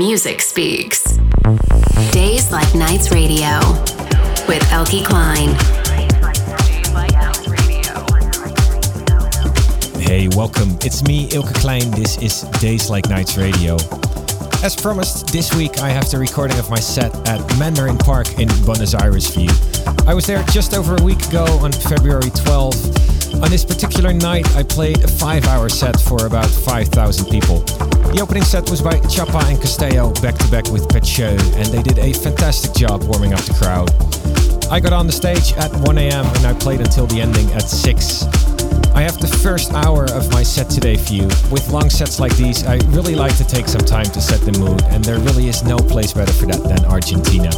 music speaks. Days Like Nights Radio with Eelke Kleijn. Hey, welcome. It's me, Eelke Kleijn. This is Days Like Nights Radio. As promised, this week I have the recording of my set at Mandarine Park in Buenos Aires for you. I was there just over a week ago on February 12. On this particular night, I played a five hour set for about 5,000 people. The opening set was by Chapa and Castello back to back with Pet Show, and they did a fantastic job warming up the crowd. I got on the stage at 1 am and I played until the ending at 6. I have the first hour of my set today for you. With long sets like these, I really like to take some time to set the mood, and there really is no place better for that than Argentina.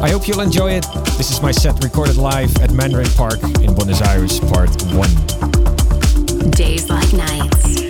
I hope you'll enjoy it. This is my set recorded live at Mandarine Park in Buenos Aires, part 1. Days like nights.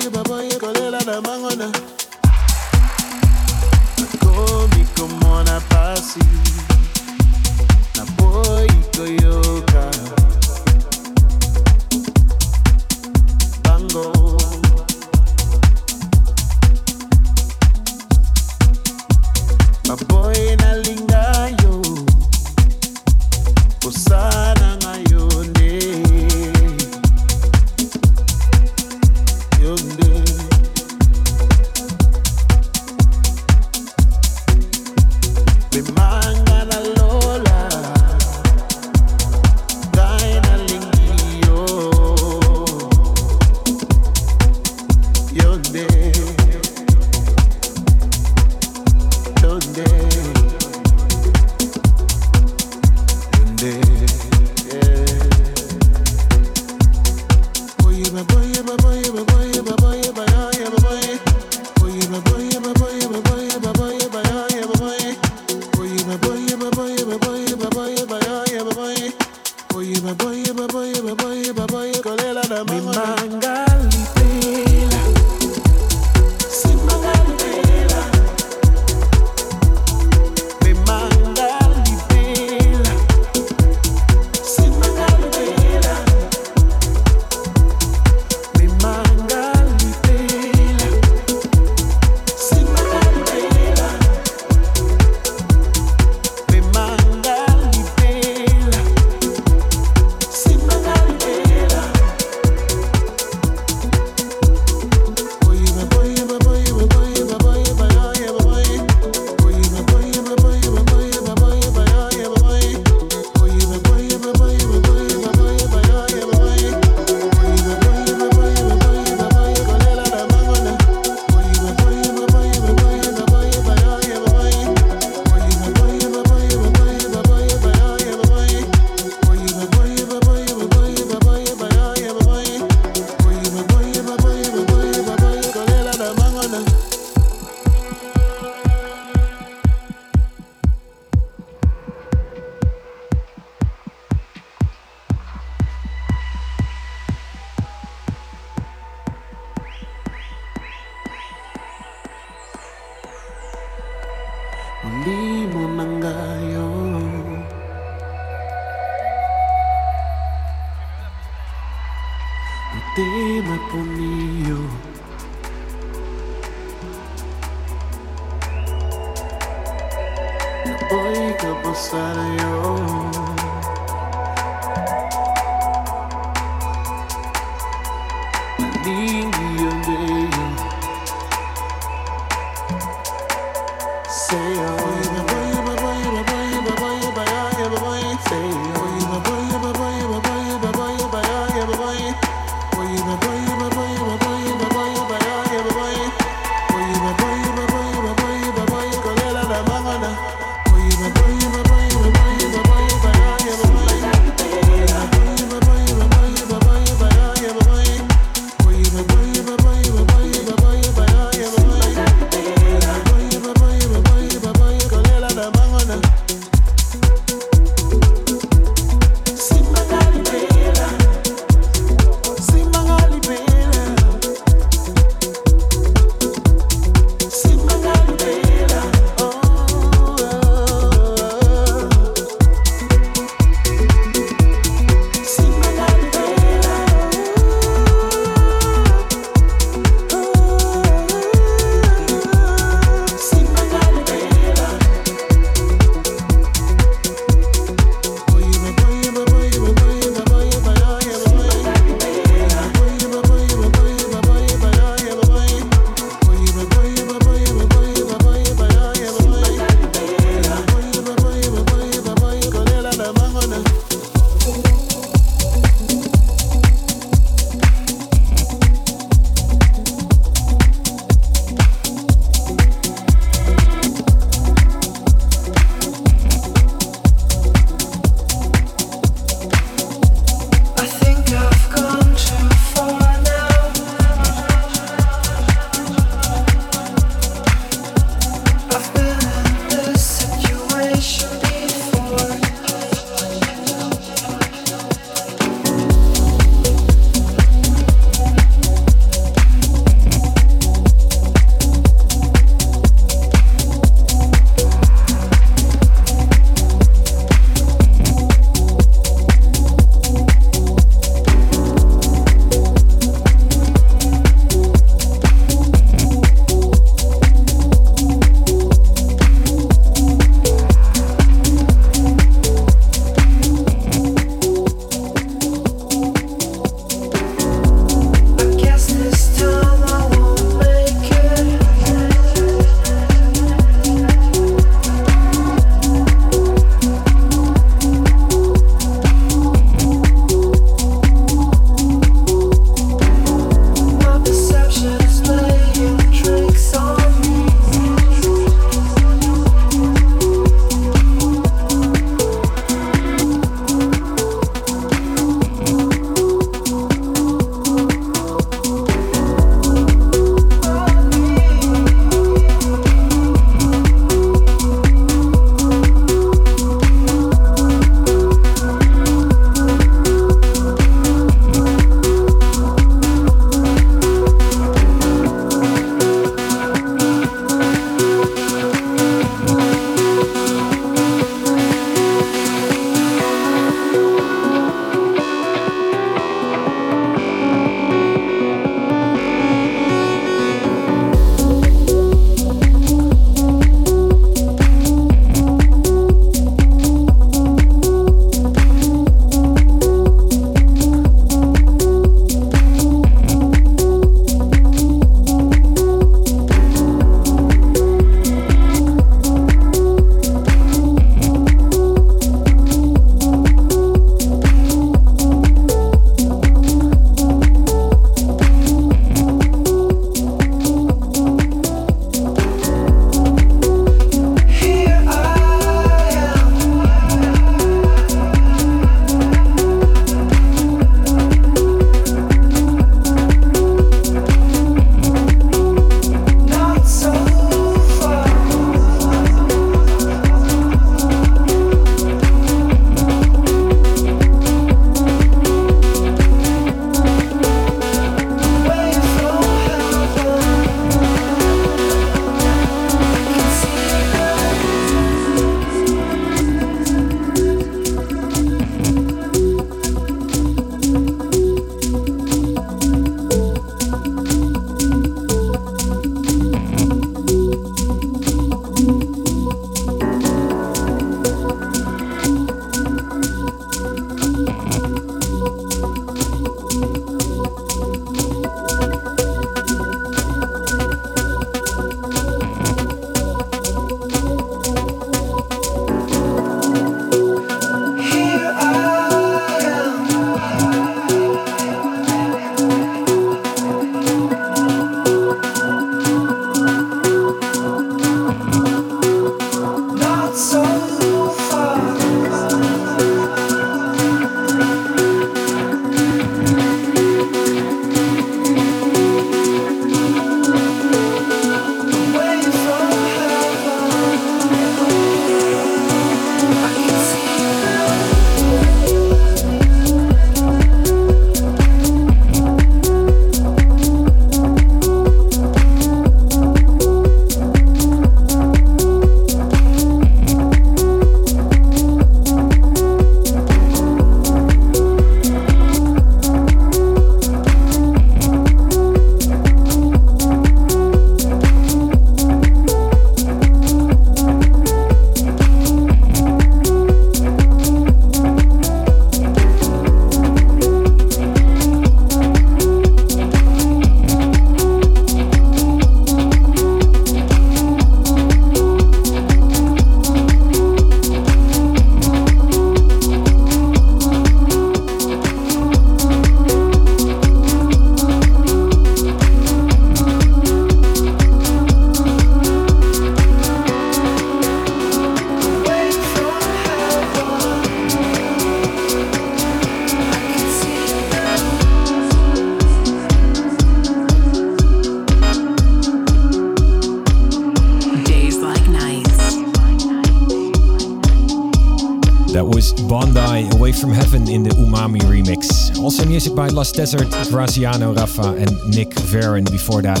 Desert, Graziano Raffa, and Nick Veron before that.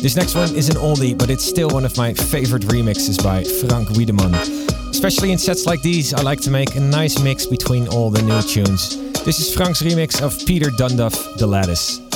This next one is an oldie, but it's still one of my favorite remixes by Frank Wiedemann. Especially in sets like these, I like to make a nice mix between all the new tunes. This is Frank's remix of Peter Dundov, The Lattice.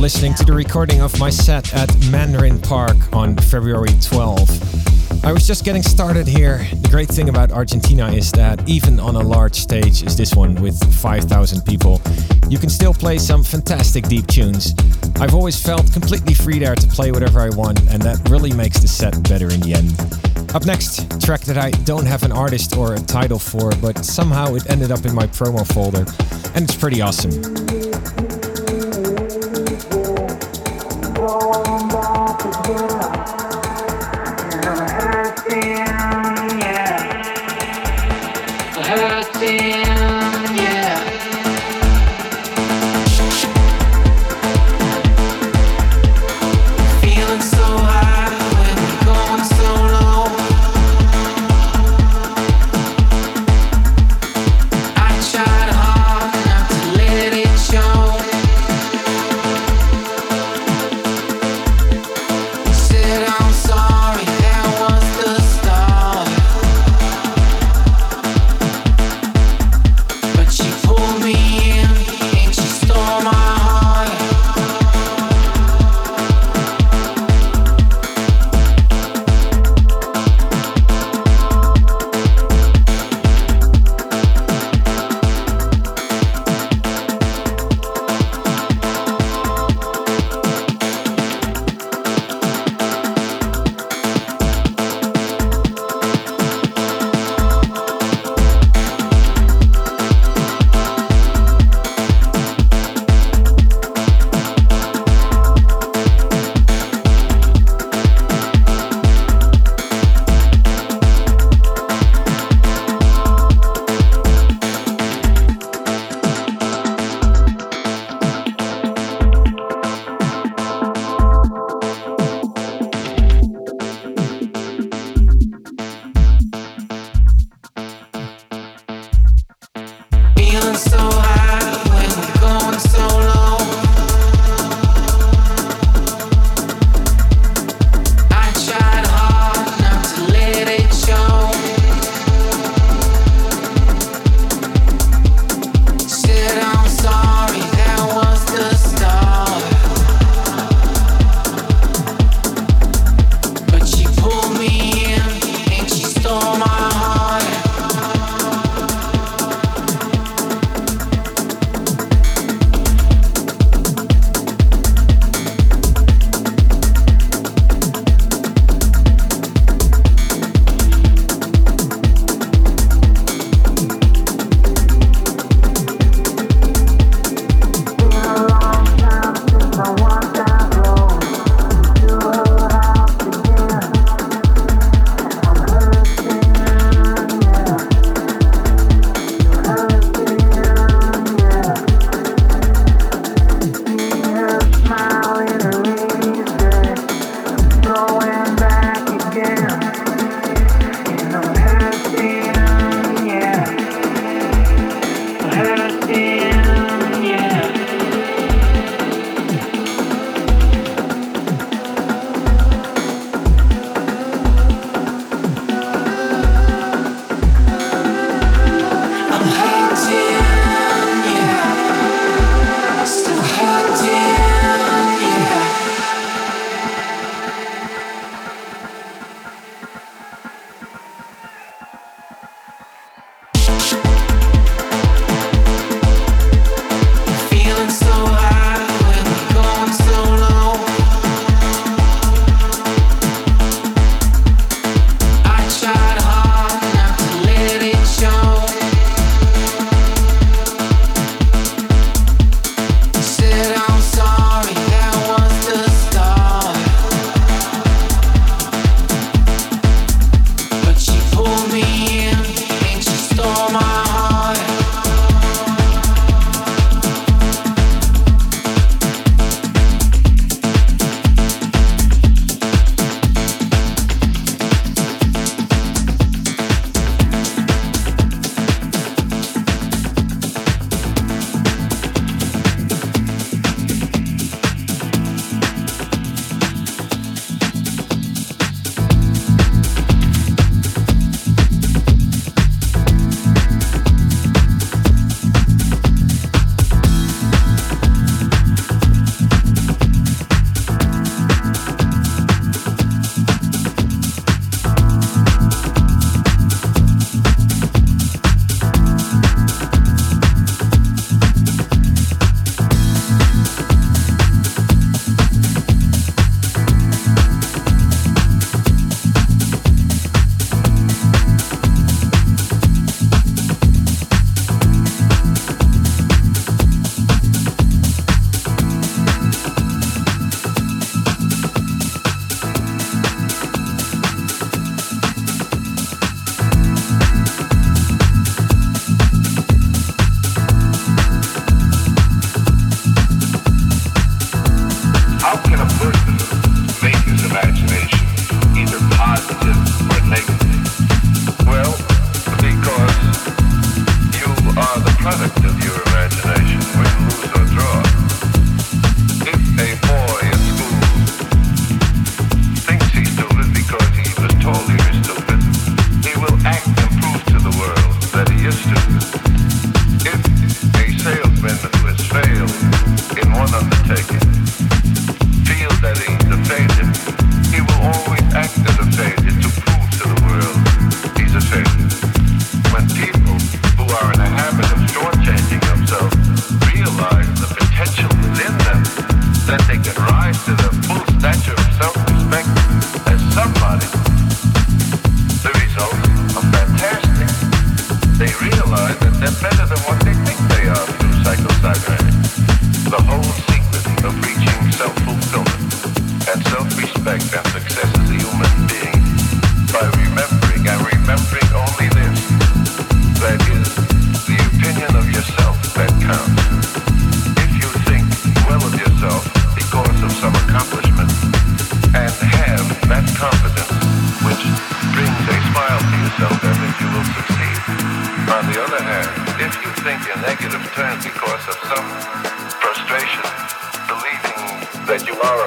Listening to the recording of my set at Mandarine Park on February 12. I was just getting started here. The great thing about Argentina is that even on a large stage as this one with 5,000 people, you can still play some fantastic deep tunes. I've always felt completely free there to play whatever I want, and that really makes the set better in the end. Up next, track that I don't have an artist or a title for, but somehow it ended up in my promo folder, and it's pretty awesome. to heal. And I feel.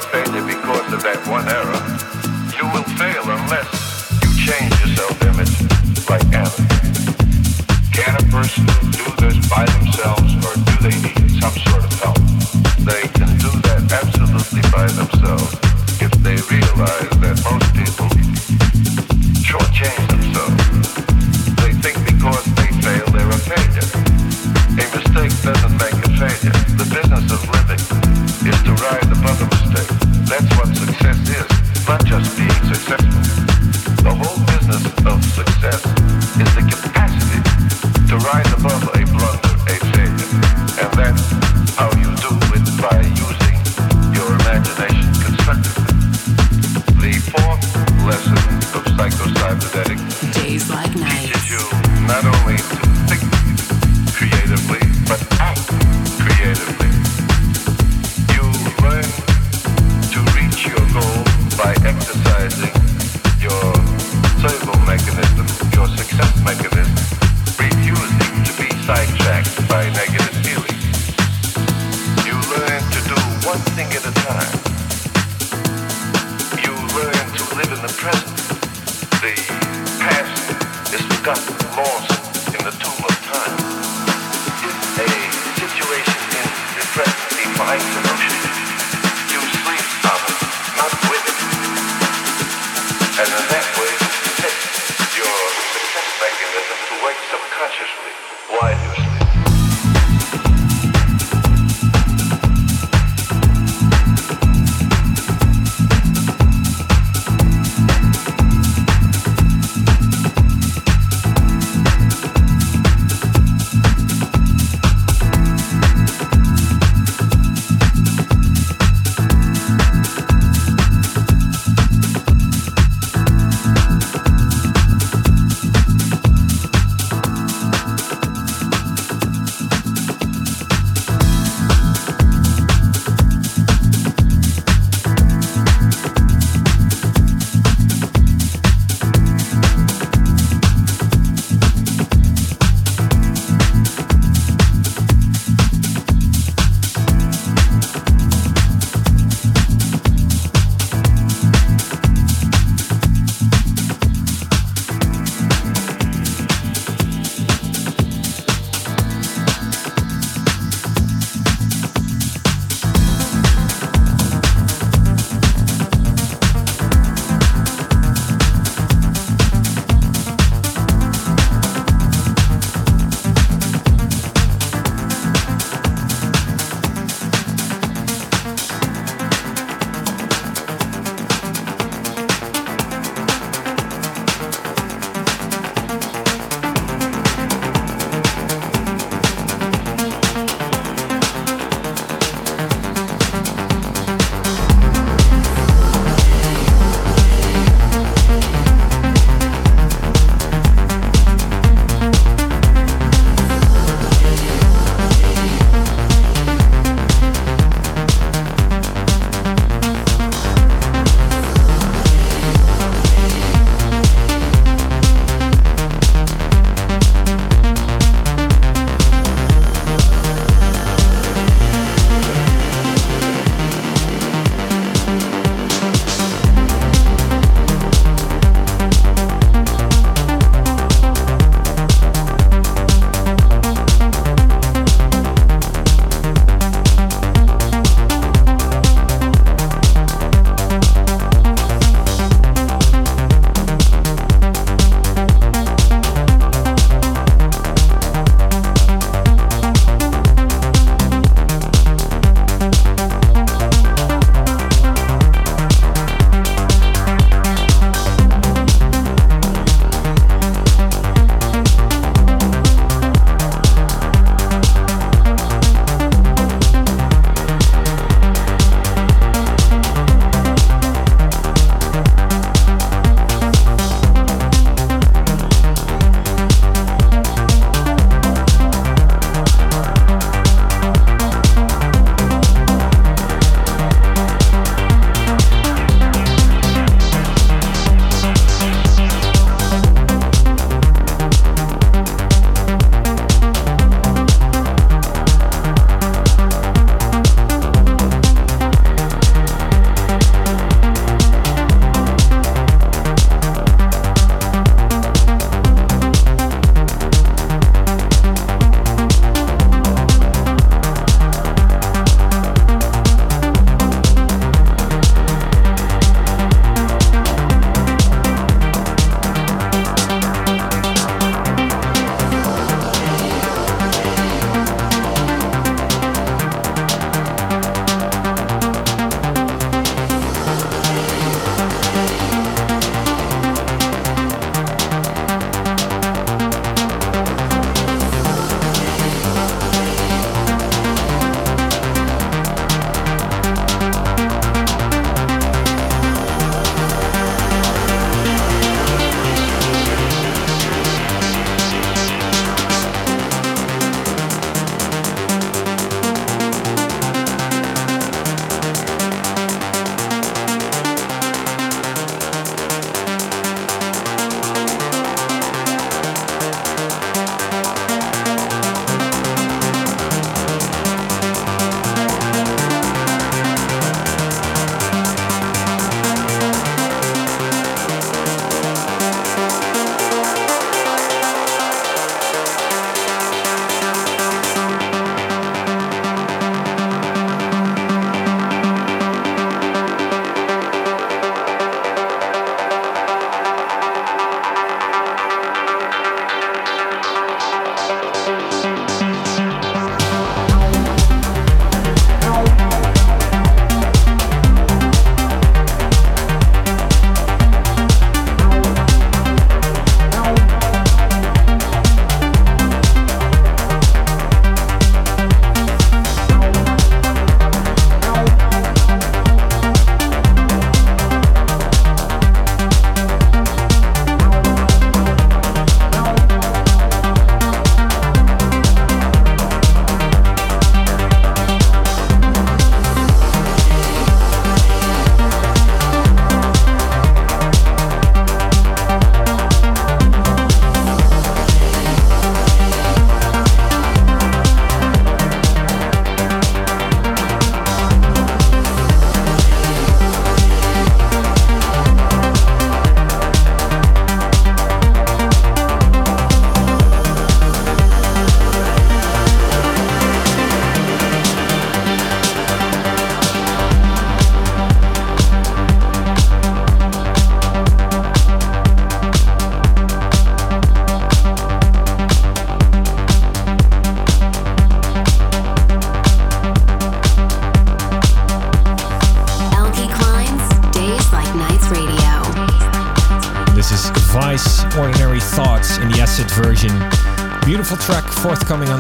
failure because of that one error, you will fail unless you change your self-image like Anna. Can a person do this by themselves?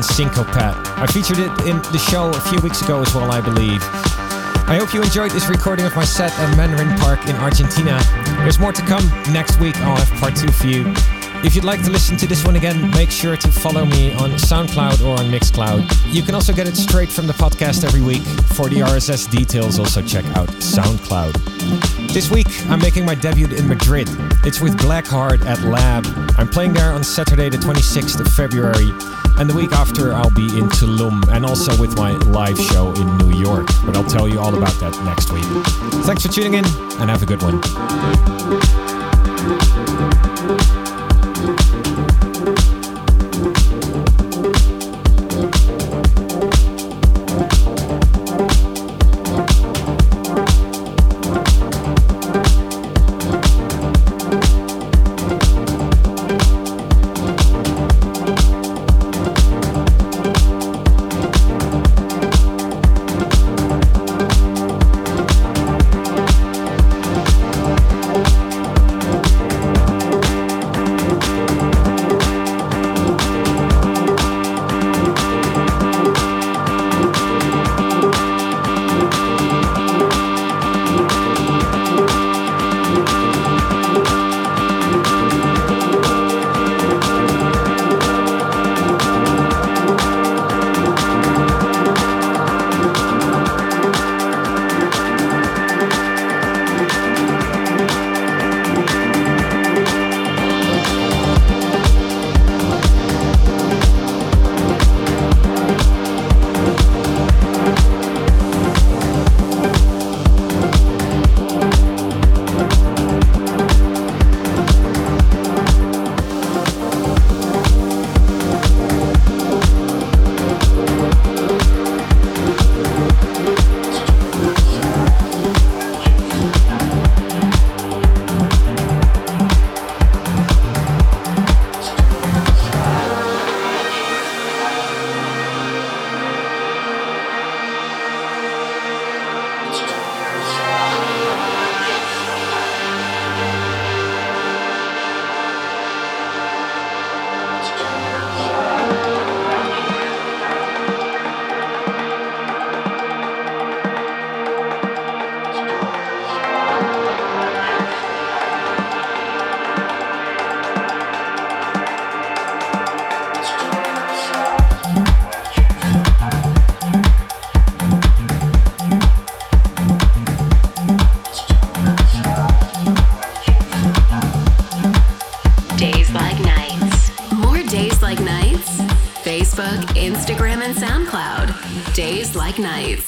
Forthcoming on Sincopat. I featured it in the show a few weeks ago as well, I believe. I hope you enjoyed this recording of my set at Mandarine Park in Argentina. There's more to come. Next week I'll have part two for you. If you'd like to listen to this one again, make sure to follow me on SoundCloud or on Mixcloud. You can also get it straight from the podcast every week. For the RSS details, also check out SoundCloud. This week, I'm making my debut in Madrid. It's with Blackheart at Lab. I'm playing there on Saturday, the 26th of February. And the week after, I'll be in Tulum and also with my live show in New York. But I'll tell you all about that next week. Thanks for tuning in and have a good one. Instagram